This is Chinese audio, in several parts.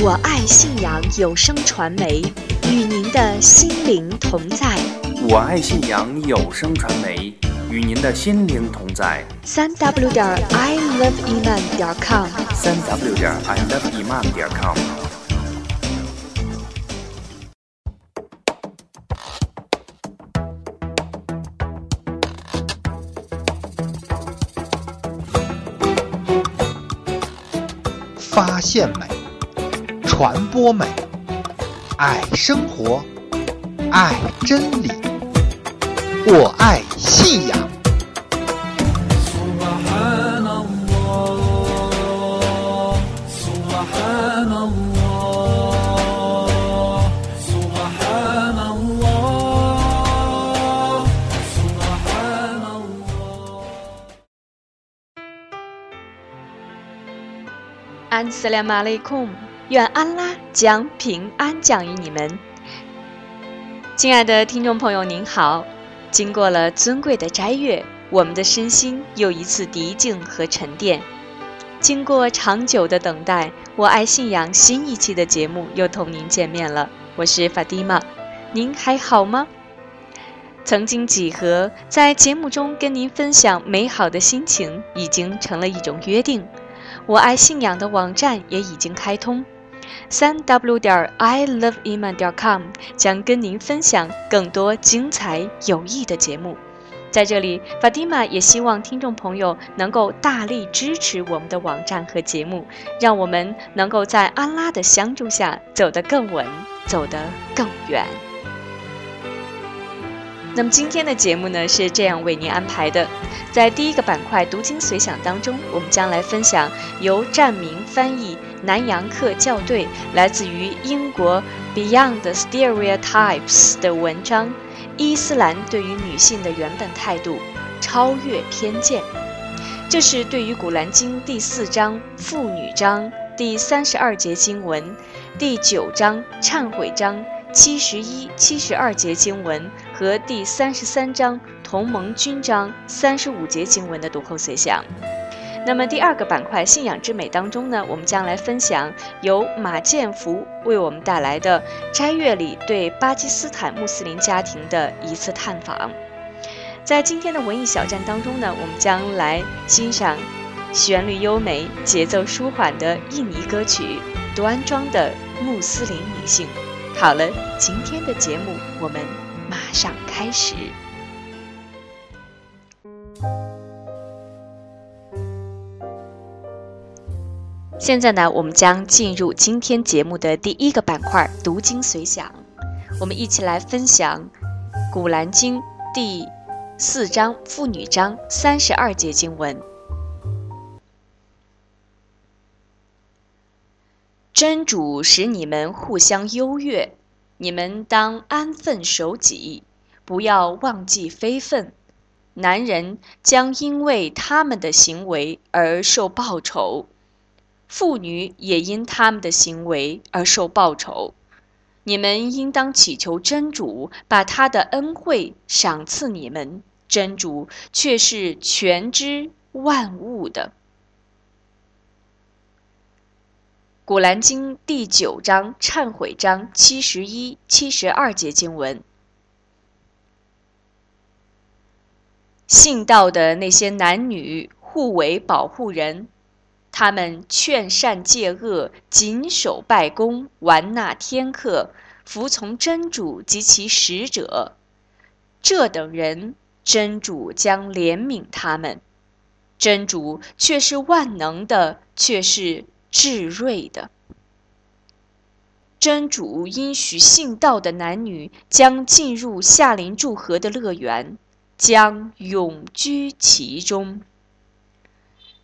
我爱信阳有声传媒，与您的心灵同在。我爱信阳有声传媒，与您的心灵同在。三 w 点 i love iman 点 com，三 w 点 i love iman 点 com。发现美，传播美，爱生活，爱真理，我爱信仰。安斯拉马利库姆。愿安拉将平安降于你们。亲爱的听众朋友，您好！经过了尊贵的斋月，我们的身心又一次涤净和沉淀。经过长久的等待，我爱信仰新一期的节目又同您见面了。我是法蒂玛，您还好吗？曾经几何在节目中跟您分享美好的心情，已经成了一种约定。我爱信仰的网站也已经开通，三 w 点 i love iman 点 com 将跟您分享更多精彩有益的节目。在这里，法蒂玛也希望听众朋友能够大力支持我们的网站和节目，让我们能够在安拉的相助下走得更稳，走得更远。那么今天的节目呢是这样为您安排的，在第一个板块“读经随想”当中，我们将来分享由站明翻译、南洋客校对，来自于英国 Beyond Stereotypes 的文章《伊斯兰对于女性的原本态度：超越偏见》。这是对于《古兰经》第四章妇女章第三十二节经文、第九章忏悔章七十一、七十二节经文和第三十三章同盟军章三十五节经文的读后随想。那么第二个板块“信仰之美”当中呢，我们将来分享由马建福为我们带来的斋月里对巴基斯坦穆斯林家庭的一次探访。在今天的文艺小站当中呢，我们将来欣赏旋律优美、节奏舒缓的印尼歌曲《端庄的穆斯林女性》。好了，今天的节目我们马上开始。现在呢，我们将进入今天节目的第一个板块——读经随想。我们一起来分享《古兰经》第四章妇女章三十二节经文。真主使你们互相优越，你们当安分守己，不要忘记非分。男人将因为他们的行为而受报酬，妇女也因他们的行为而受报酬。你们应当祈求真主把他的恩惠赏赐你们，真主却是全知万物的。《古兰经》第九章忏悔章七十一、七十二节经文：信道的那些男女互为保护人，他们劝善戒恶，谨守拜功，完纳天课，服从真主及其使者。这等人，真主将怜悯他们。真主却是万能的，却是。智睿的真主应许信道的男女将进入夏林祝河的乐园，将永居其中。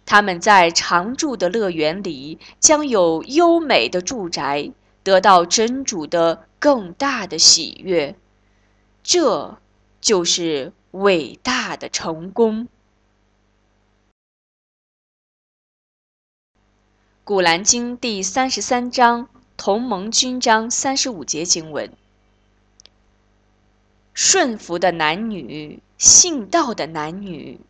他们在常住的乐园里将有优美的住宅，得到真主的更大的喜悦。这就是伟大的成功。《古兰经》第三十三章同盟军章三十五节经文：顺服的男女，信道的男女，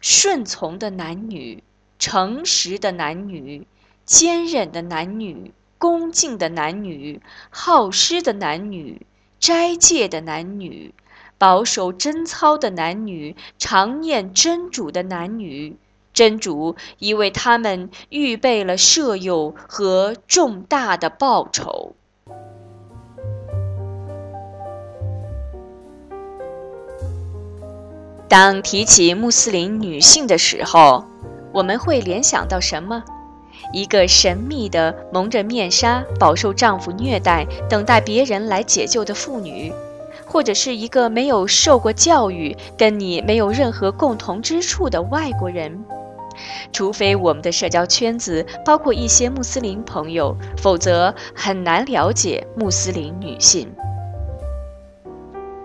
顺从的男女，诚实的男女，坚忍的男女，恭敬的男女、好施的男女、斋戒的男女、保守贞操的男女、常念真主的男女。真主已为他们预备了舍友和重大的报酬。当提起穆斯林女性的时候，我们会联想到什么？一个神秘的蒙着面纱、饱受丈夫虐待、等待别人来解救的妇女，或者是一个没有受过教育、跟你没有任何共同之处的外国人？除非我们的社交圈子包括一些穆斯林朋友，否则很难了解穆斯林女性。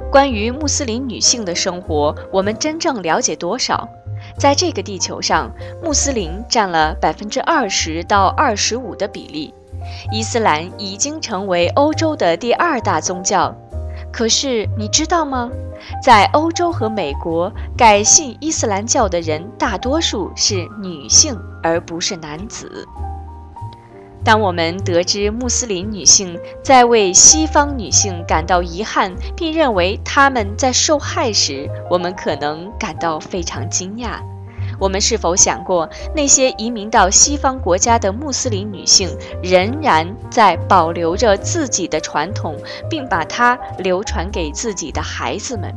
关于穆斯林女性的生活，我们真正了解多少？在这个地球上，穆斯林占了百分之二十到二十五的比例。伊斯兰已经成为欧洲的第二大宗教。可是你知道吗？在欧洲和美国，改信伊斯兰教的人大多数是女性，而不是男子。当我们得知穆斯林女性在为西方女性感到遗憾，并认为她们在受害时，我们可能感到非常惊讶。我们是否想过，那些移民到西方国家的穆斯林女性仍然在保留着自己的传统，并把它流传给自己的孩子们？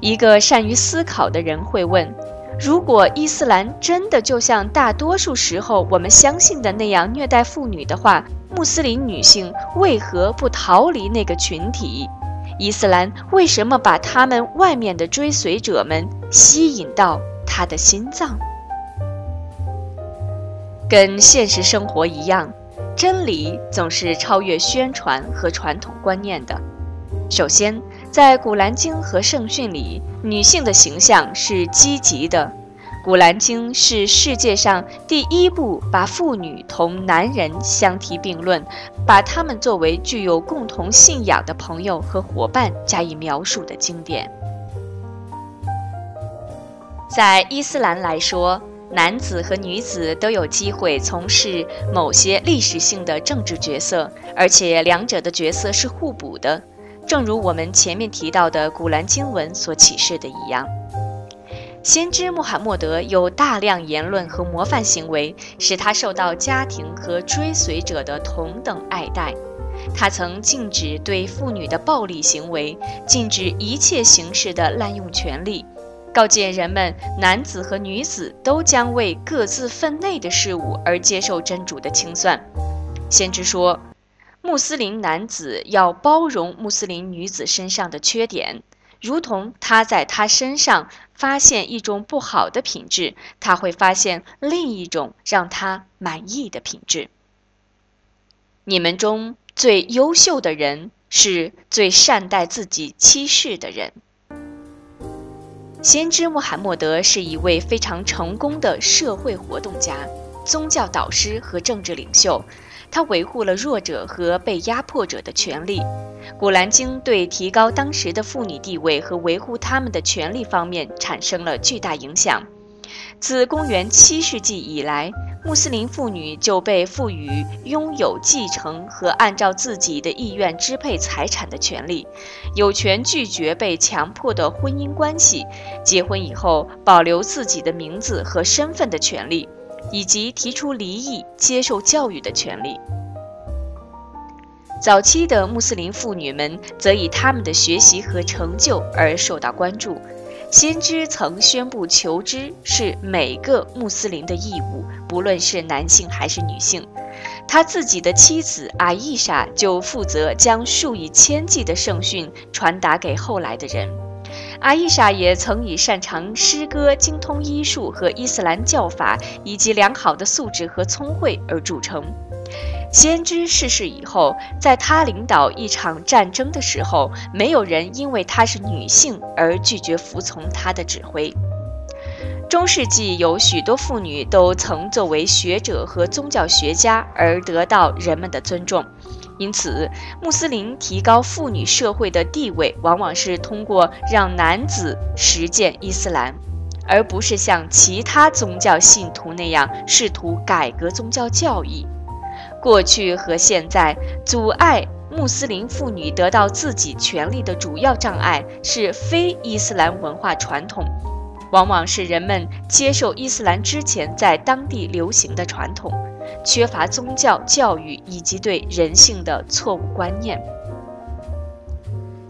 一个善于思考的人会问：如果伊斯兰真的就像大多数时候我们相信的那样虐待妇女的话，穆斯林女性为何不逃离那个群体？伊斯兰为什么把他们外面的追随者们吸引到？他的心脏，跟现实生活一样，真理总是超越宣传和传统观念的。首先，在《古兰经》和圣训里，女性的形象是积极的。《古兰经》是世界上第一部把妇女同男人相提并论，把他们作为具有共同信仰的朋友和伙伴加以描述的经典。在伊斯兰来说，男子和女子都有机会从事某些历史性的政治角色，而且两者的角色是互补的，正如我们前面提到的古兰经文所启示的一样。先知穆罕默德有大量言论和模范行为，使他受到家庭和追随者的同等爱戴。他曾禁止对妇女的暴力行为，禁止一切形式的滥用权力。告诫人们，男子和女子都将为各自分内的事物而接受真主的清算。先知说，穆斯林男子要包容穆斯林女子身上的缺点，如同他在她身上发现一种不好的品质，他会发现另一种让他满意的品质。你们中最优秀的人是最善待自己妻室的人。先知穆罕默德是一位非常成功的社会活动家、宗教导师和政治领袖。他维护了弱者和被压迫者的权利。古兰经对提高当时的妇女地位和维护他们的权利方面产生了巨大影响。自公元七世纪以来，穆斯林妇女就被赋予拥有继承和按照自己的意愿支配财产的权利，有权拒绝被强迫的婚姻关系，结婚以后保留自己的名字和身份的权利，以及提出离异、接受教育的权利。早期的穆斯林妇女们则以他们的学习和成就而受到关注。先知曾宣布，求知是每个穆斯林的义务，不论是男性还是女性。他自己的妻子阿伊莎就负责将数以千计的圣训传达给后来的人。阿伊莎也曾以擅长诗歌、精通医术和伊斯兰教法，以及良好的素质和聪慧而著称。先知逝世以后，在他领导一场战争的时候，没有人因为她是女性而拒绝服从他的指挥。中世纪有许多妇女都曾作为学者和宗教学家而得到人们的尊重，因此，穆斯林提高妇女社会的地位，往往是通过让男子实践伊斯兰，而不是像其他宗教信徒那样试图改革宗教教义。过去和现在，阻碍穆斯林妇女得到自己权利的主要障碍是非伊斯兰文化传统，往往是人们接受伊斯兰之前在当地流行的传统，缺乏宗教教育以及对人性的错误观念。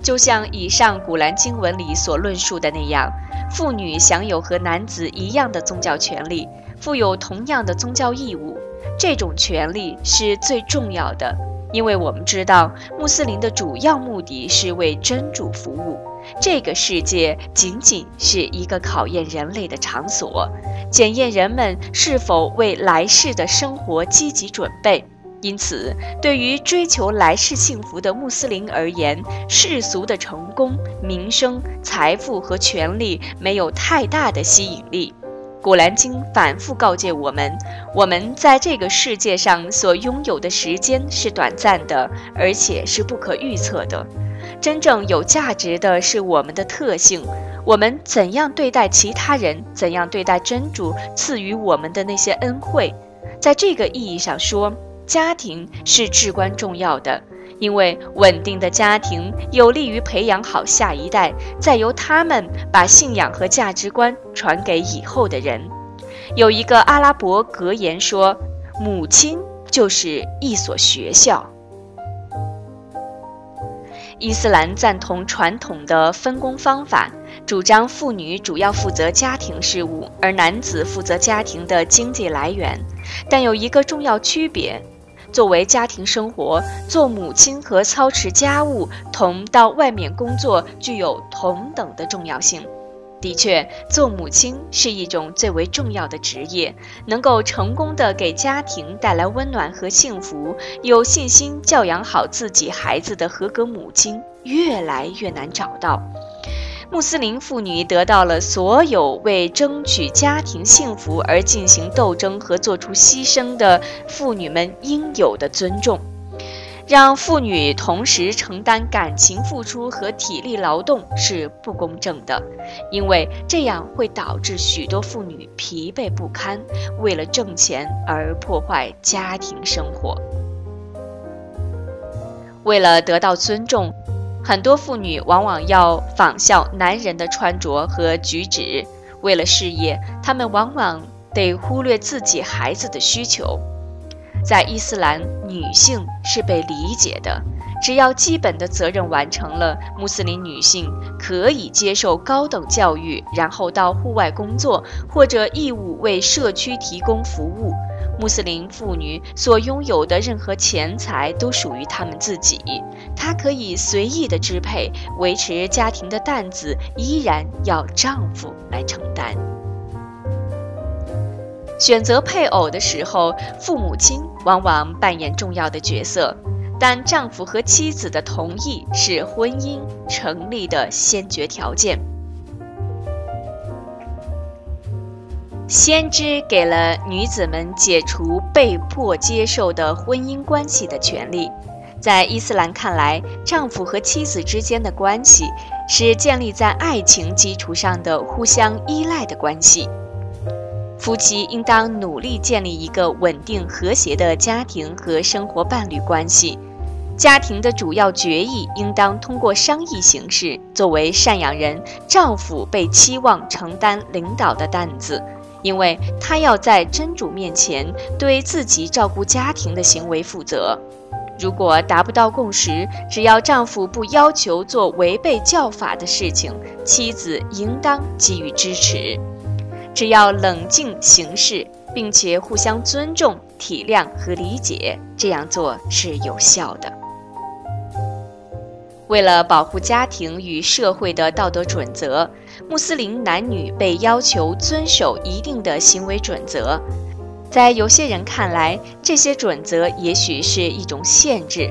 就像以上古兰经文里所论述的那样，妇女享有和男子一样的宗教权利，负有同样的宗教义务。这种权利是最重要的，因为我们知道穆斯林的主要目的是为真主服务。这个世界仅仅是一个考验人类的场所，检验人们是否为来世的生活积极准备。因此，对于追求来世幸福的穆斯林而言，世俗的成功、名声、财富和权力没有太大的吸引力。古兰经反复告诫我们：我们在这个世界上所拥有的时间是短暂的，而且是不可预测的。真正有价值的是我们的特性，我们怎样对待其他人，怎样对待真主赐予我们的那些恩惠。在这个意义上说，家庭是至关重要的。因为稳定的家庭有利于培养好下一代，再由他们把信仰和价值观传给以后的人。有一个阿拉伯格言说：“母亲就是一所学校。”伊斯兰赞同传统的分工方法，主张妇女主要负责家庭事务，而男子负责家庭的经济来源。但有一个重要区别。作为家庭生活，做母亲和操持家务同到外面工作具有同等的重要性。的确，做母亲是一种最为重要的职业，能够成功的给家庭带来温暖和幸福，有信心教养好自己孩子的合格母亲越来越难找到。穆斯林妇女得到了所有为争取家庭幸福而进行斗争和做出牺牲的妇女们应有的尊重。让妇女同时承担感情付出和体力劳动是不公正的，因为这样会导致许多妇女疲惫不堪，为了挣钱而破坏家庭生活。为了得到尊重。很多妇女往往要仿效男人的穿着和举止，为了事业，她们往往得忽略自己孩子的需求。在伊斯兰，女性是被理解的，只要基本的责任完成了，穆斯林女性可以接受高等教育，然后到户外工作或者义务为社区提供服务。穆斯林妇女所拥有的任何钱财都属于她们自己，她可以随意的支配，维持家庭的担子依然要丈夫来承担。选择配偶的时候，父母亲往往扮演重要的角色，但丈夫和妻子的同意是婚姻成立的先决条件。先知给了女子们解除被迫接受的婚姻关系的权利。在伊斯兰看来，丈夫和妻子之间的关系是建立在爱情基础上的互相依赖的关系。夫妻应当努力建立一个稳定和谐的家庭和生活伴侣关系。家庭的主要决议应当通过商议形式。作为赡养人，丈夫被期望承担领导的担子。因为他要在真主面前对自己照顾家庭的行为负责。如果达不到共识，只要丈夫不要求做违背教法的事情，妻子应当给予支持。只要冷静行事，并且互相尊重、体谅和理解，这样做是有效的。为了保护家庭与社会的道德准则。穆斯林男女被要求遵守一定的行为准则，在有些人看来，这些准则也许是一种限制。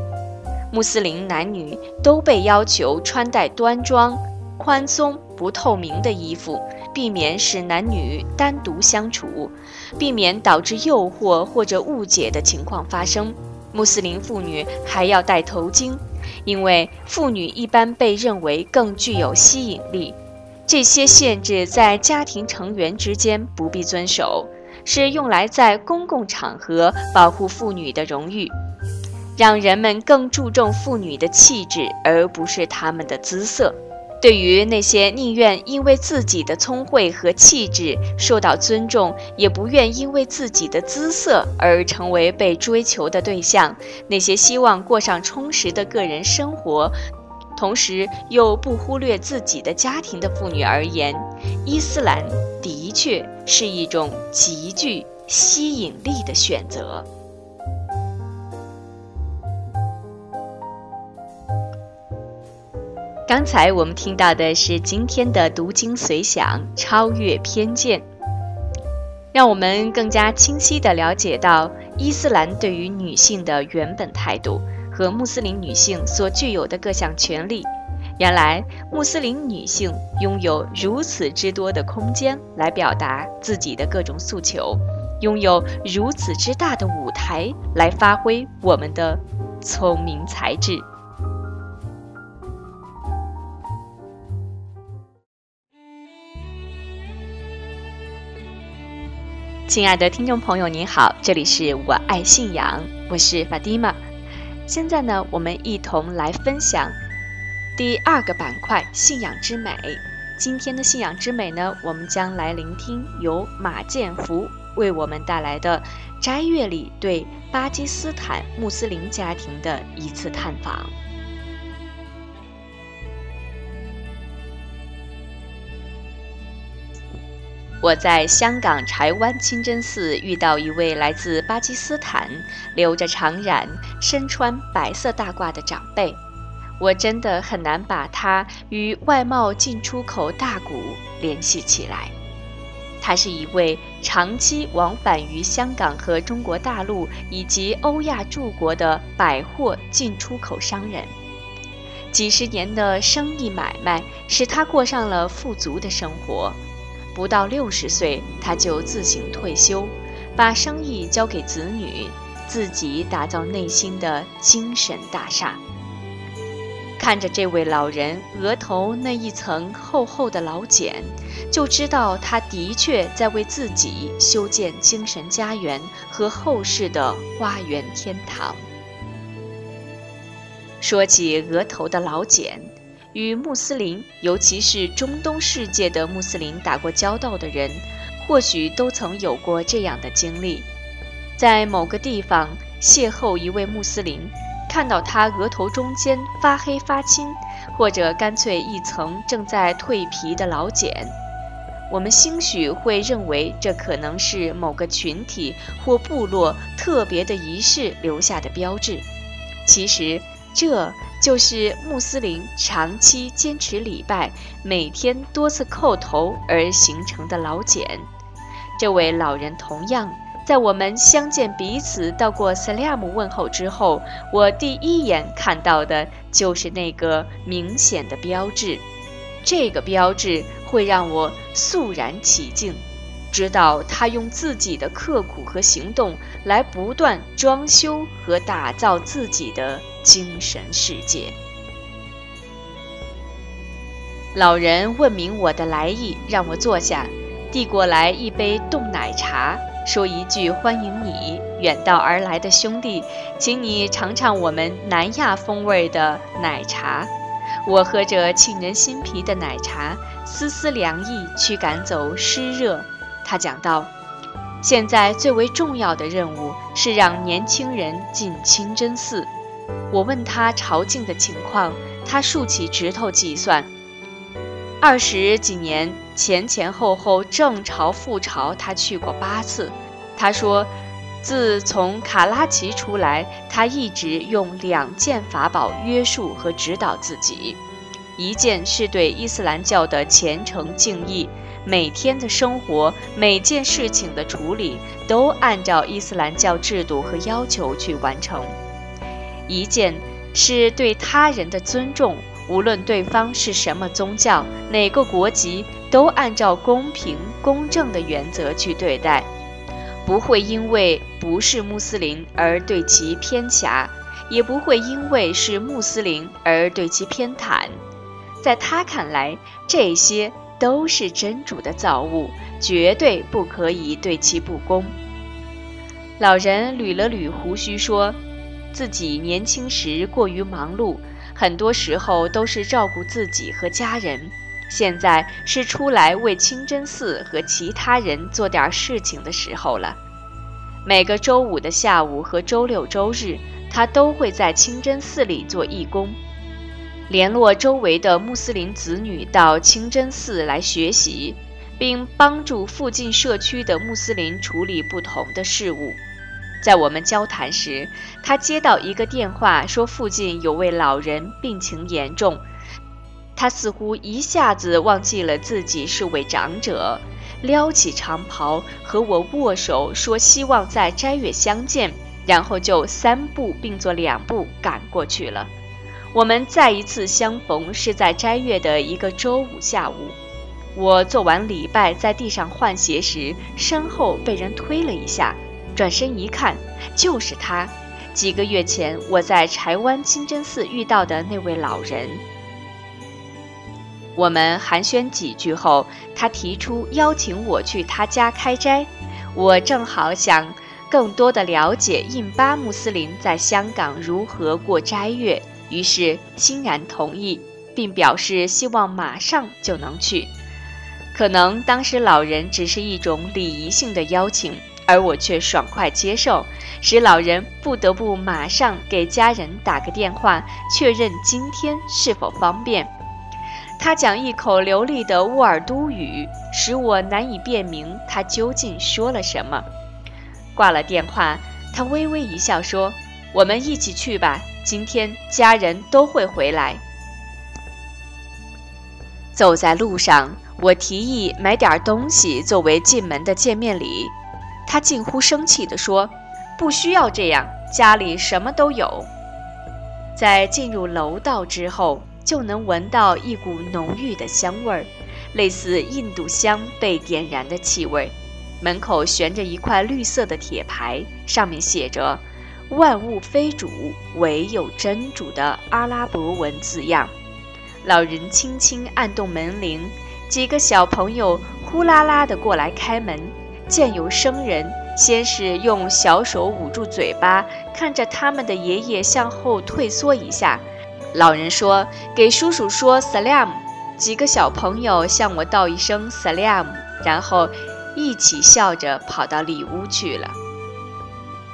穆斯林男女都被要求穿戴端庄、宽松、不透明的衣服，避免使男女单独相处，避免导致诱惑或者误解的情况发生。穆斯林妇女还要戴头巾，因为妇女一般被认为更具有吸引力。这些限制在家庭成员之间不必遵守，是用来在公共场合保护妇女的荣誉，让人们更注重妇女的气质，而不是她们的姿色。对于那些宁愿因为自己的聪慧和气质受到尊重，也不愿因为自己的姿色而成为被追求的对象，那些希望过上充实的个人生活，同时又不忽略自己的家庭的妇女而言，伊斯兰的确是一种极具吸引力的选择。刚才我们听到的是今天的读经随想，超越偏见，让我们更加清晰地了解到伊斯兰对于女性的原本态度和穆斯林女性所具有的各项权利。原来，穆斯林女性拥有如此之多的空间来表达自己的各种诉求，拥有如此之大的舞台来发挥我们的聪明才智。亲爱的听众朋友，您好，这里是我爱信仰，我是法蒂玛。现在呢，我们一同来分享第二个板块——信仰之美。今天的信仰之美呢，我们将来聆听由马建福为我们带来的斋月里对巴基斯坦穆斯林家庭的一次探访。我在香港柴湾清真寺遇到一位来自巴基斯坦、留着长髯、身穿白色大褂的长辈，我真的很难把他与外贸进出口大股联系起来。他是一位长期往返于香港和中国大陆以及欧亚诸国的百货进出口商人，几十年的生意买卖使他过上了富足的生活。不到六十岁，他就自行退休，把生意交给子女，自己打造内心的精神大厦。看着这位老人额头那一层厚厚的老茧，就知道他的确在为自己修建精神家园和后世的花园天堂。说起额头的老茧。与穆斯林，尤其是中东世界的穆斯林打过交道的人，或许都曾有过这样的经历：在某个地方邂逅一位穆斯林，看到他额头中间发黑发青，或者干脆一层正在蜕皮的老茧，我们兴许会认为这可能是某个群体或部落特别的仪式留下的标志。其实，这。就是穆斯林长期坚持礼拜、每天多次叩头而形成的老茧。这位老人同样在我们相见彼此道过萨利亚姆问候之后，我第一眼看到的就是那个明显的标志。这个标志会让我肃然起敬，知道他用自己的刻苦和行动来不断装修和打造自己的。精神世界。老人问明我的来意，让我坐下，递过来一杯冻奶茶，说一句：“欢迎你，远道而来的兄弟，请你尝尝我们南亚风味的奶茶。”我喝着沁人心脾的奶茶，丝丝凉意驱赶走湿热。他讲道：“现在最为重要的任务是让年轻人进清真寺。”我问他朝觐的情况，他竖起指头计算，二十几年前前后后正朝副朝，他去过八次。他说，自从卡拉奇出来，他一直用两件法宝约束和指导自己：一件是对伊斯兰教的虔诚敬意，每天的生活每件事情的处理都按照伊斯兰教制度和要求去完成。一件是对他人的尊重，无论对方是什么宗教、哪个国籍，都按照公平公正的原则去对待，不会因为不是穆斯林而对其偏狭，也不会因为是穆斯林而对其偏袒。在他看来，这些都是真主的造物，绝对不可以对其不公。老人捋了捋胡须，说自己年轻时过于忙碌，很多时候都是照顾自己和家人。现在是出来为清真寺和其他人做点事情的时候了。每个周五的下午和周六周日，他都会在清真寺里做义工，联络周围的穆斯林子女到清真寺来学习，并帮助附近社区的穆斯林处理不同的事务。在我们交谈时，他接到一个电话，说附近有位老人病情严重。他似乎一下子忘记了自己是位长者，撩起长袍和我握手，说希望在斋月相见，然后就三步并作两步赶过去了。我们再一次相逢是在斋月的一个周五下午。我做完礼拜，在地上换鞋时，身后被人推了一下。转身一看，就是他。几个月前我在柴湾清真寺遇到的那位老人。我们寒暄几句后，他提出邀请我去他家开斋。我正好想更多的了解印巴穆斯林在香港如何过斋月，于是欣然同意，并表示希望马上就能去。可能当时老人只是一种礼仪性的邀请。而我却爽快接受，使老人不得不马上给家人打个电话，确认今天是否方便。他讲一口流利的乌尔都语，使我难以辨明他究竟说了什么。挂了电话，他微微一笑说：“我们一起去吧，今天家人都会回来。”走在路上，我提议买点东西作为进门的见面礼。他近乎生气地说：“不需要这样，家里什么都有。”在进入楼道之后，就能闻到一股浓郁的香味儿，类似印度香被点燃的气味。门口悬着一块绿色的铁牌，上面写着“万物非主，唯有真主”的阿拉伯文字样。老人轻轻按动门铃，几个小朋友呼啦啦地过来开门。见有生人，先是用小手捂住嘴巴，看着他们的爷爷向后退缩一下。老人说：“给叔叔说 salam。”几个小朋友向我道一声 salam，然后一起笑着跑到里屋去了。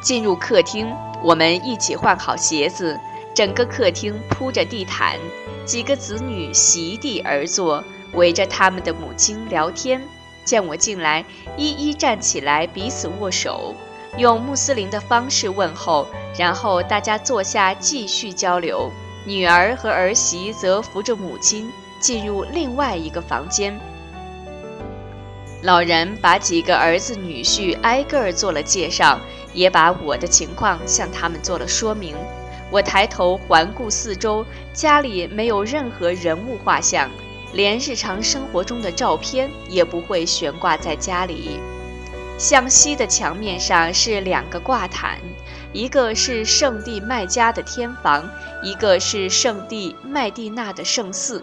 进入客厅，我们一起换好鞋子。整个客厅铺着地毯，几个子女席地而坐，围着他们的母亲聊天。见我进来，一一站起来，彼此握手，用穆斯林的方式问候，然后大家坐下继续交流。女儿和儿媳则扶着母亲进入另外一个房间。老人把几个儿子女婿挨个儿做了介绍，也把我的情况向他们做了说明。我抬头环顾四周，家里没有任何人物画像。连日常生活中的照片也不会悬挂在家里。向西的墙面上是两个挂毯，一个是圣地麦加的天房，一个是圣地麦地那的圣寺。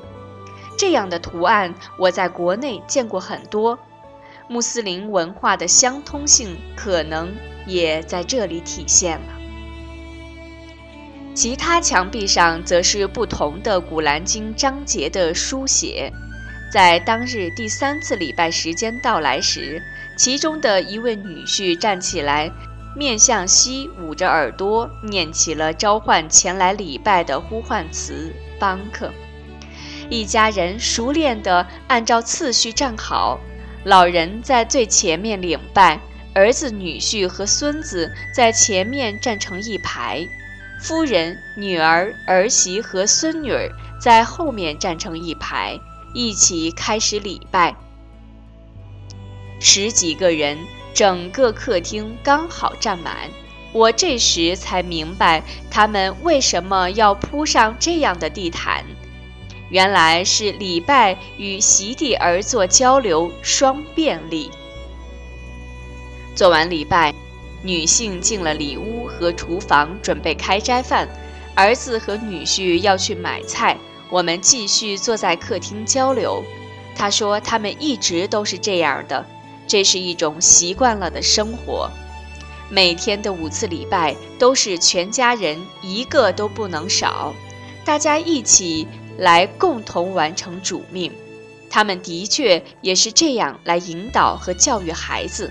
这样的图案我在国内见过很多，穆斯林文化的相通性可能也在这里体现了。其他墙壁上则是不同的《古兰经》章节的书写。在当日第三次礼拜时间到来时，其中的一位女婿站起来，面向西，捂着耳朵，念起了召唤前来礼拜的呼唤词“邦克”。一家人熟练地按照次序站好，老人在最前面领拜，儿子、女婿和孙子在前面站成一排。夫人、女儿、儿媳和孙女儿在后面站成一排，一起开始礼拜。十几个人，整个客厅刚好站满。我这时才明白他们为什么要铺上这样的地毯，原来是礼拜与席地而坐交流双便利。做完礼拜。女性进了里屋和厨房准备开斋饭，儿子和女婿要去买菜。我们继续坐在客厅交流。他说他们一直都是这样的，这是一种习惯了的生活。每天的五次礼拜都是全家人一个都不能少，大家一起来共同完成主命。他们的确也是这样来引导和教育孩子，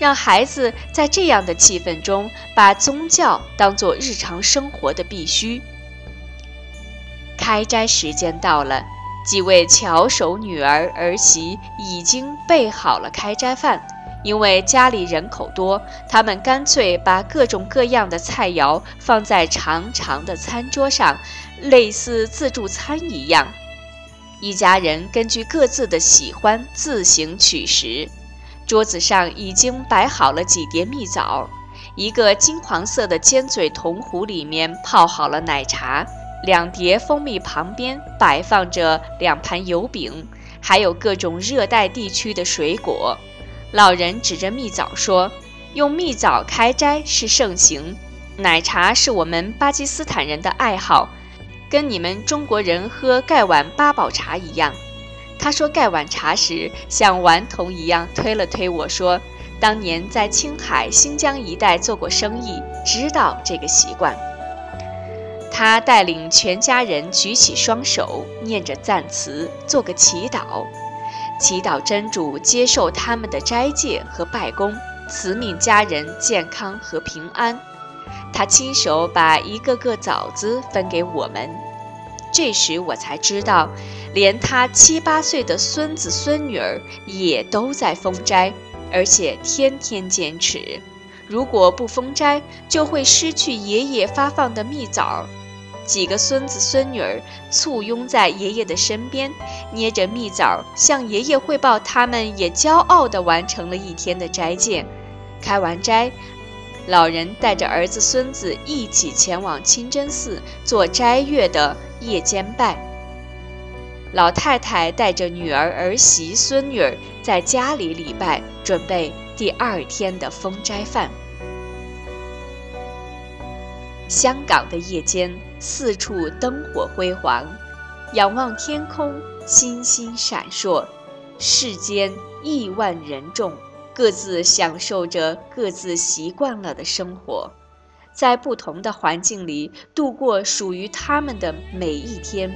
让孩子在这样的气氛中把宗教当作日常生活的必须。开斋时间到了，几位巧手女儿儿媳已经备好了开斋饭。因为家里人口多，他们干脆把各种各样的菜肴放在长长的餐桌上，类似自助餐一样。一家人根据各自的喜欢自行取食。桌子上已经摆好了几碟蜜枣，一个金黄色的尖嘴铜壶里面泡好了奶茶，两碟蜂蜜旁边摆放着两盘油饼，还有各种热带地区的水果。老人指着蜜枣说：“用蜜枣开斋是盛行，奶茶是我们巴基斯坦人的爱好，跟你们中国人喝盖碗八宝茶一样。”他说盖碗茶时，像顽童一样推了推我说：“当年在青海、新疆一带做过生意，知道这个习惯。”他带领全家人举起双手，念着赞词，做个祈祷。祈祷真主接受他们的斋戒和拜功，慈悯家人健康和平安。他亲手把一个个枣子分给我们。这时我才知道，连他七八岁的孙子孙女儿也都在封斋，而且天天坚持。如果不封斋，就会失去爷爷发放的蜜枣。几个孙子孙女儿簇拥在爷爷的身边，捏着蜜枣向爷爷汇报，他们也骄傲地完成了一天的斋戒。开完斋，老人带着儿子孙子一起前往清真寺做斋月的夜间拜。老太太带着女儿儿媳孙女儿在家里礼拜，准备第二天的封斋饭。香港的夜间，四处灯火辉煌，仰望天空，星星闪烁。世间亿万人众，各自享受着各自习惯了的生活，在不同的环境里度过属于他们的每一天。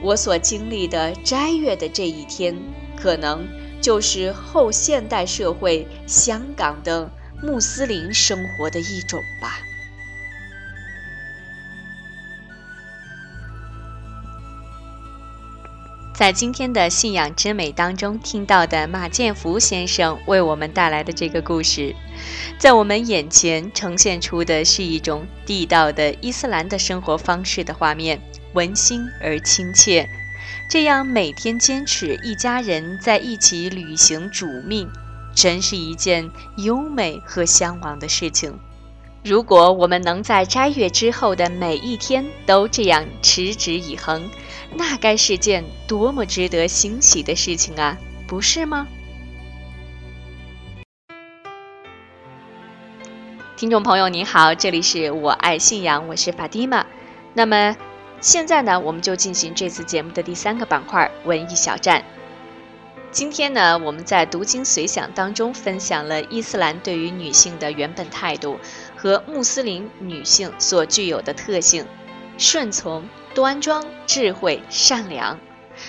我所经历的斋月的这一天，可能就是后现代社会香港的穆斯林生活的一种吧。在今天的信仰之美当中听到的马建福先生为我们带来的这个故事，在我们眼前呈现出的是一种地道的伊斯兰的生活方式的画面，温馨而亲切。这样每天坚持一家人在一起履行主命，真是一件优美和向往的事情。如果我们能在斋月之后的每一天都这样持之以恒，那该是件多么值得欣喜的事情啊，不是吗？听众朋友您好，这里是我爱信仰，我是法蒂玛。那么现在呢，我们就进行这次节目的第三个板块——文艺小站。今天呢，我们在读经随想当中分享了伊斯兰对于女性的原本态度。和穆斯林女性所具有的特性：顺从、端庄、智慧、善良。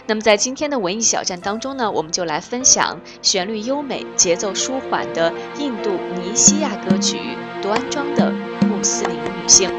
那么，在今天的文艺小站当中呢，我们就来分享旋律优美、节奏舒缓的印度尼西亚歌曲《端庄的穆斯林女性》。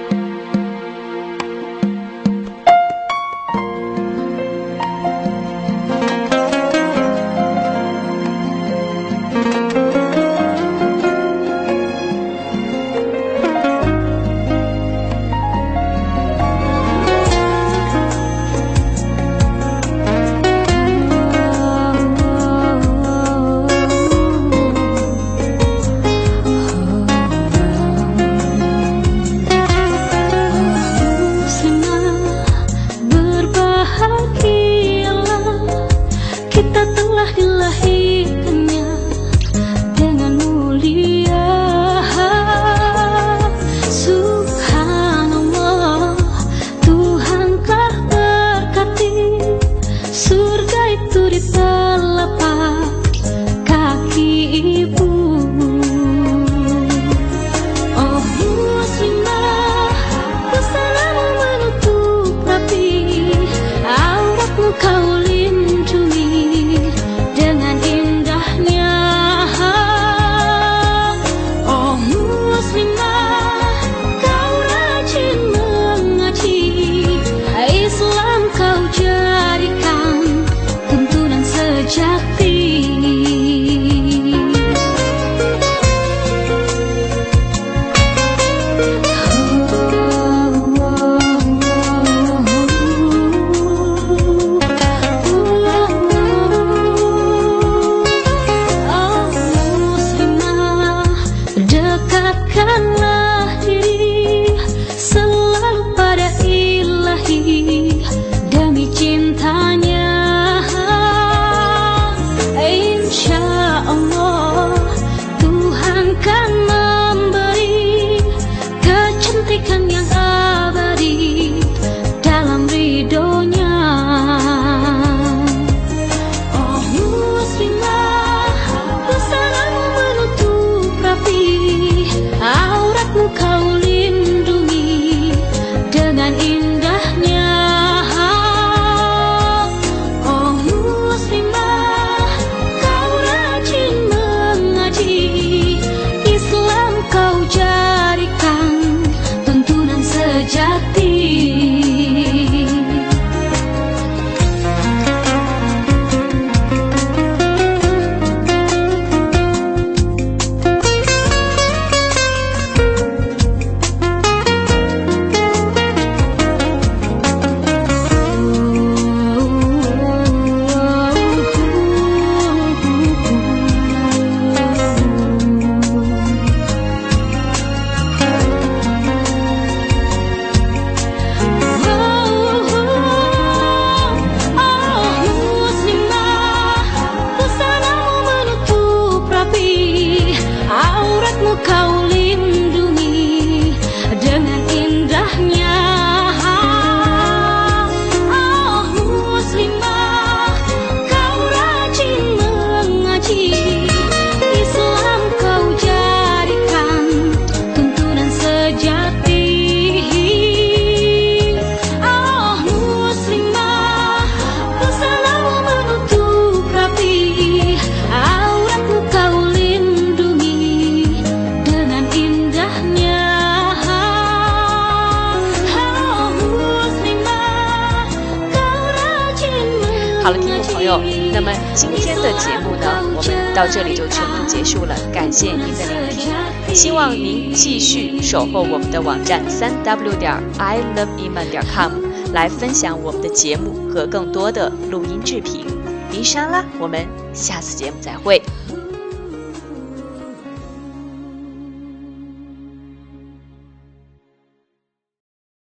到这里就全部结束了，感谢您的聆听，希望您继续守候我们的网站三 w 点 i love iman 点 com 来分享我们的节目和更多的录音制品。伊莎啦，我们下次节目再会。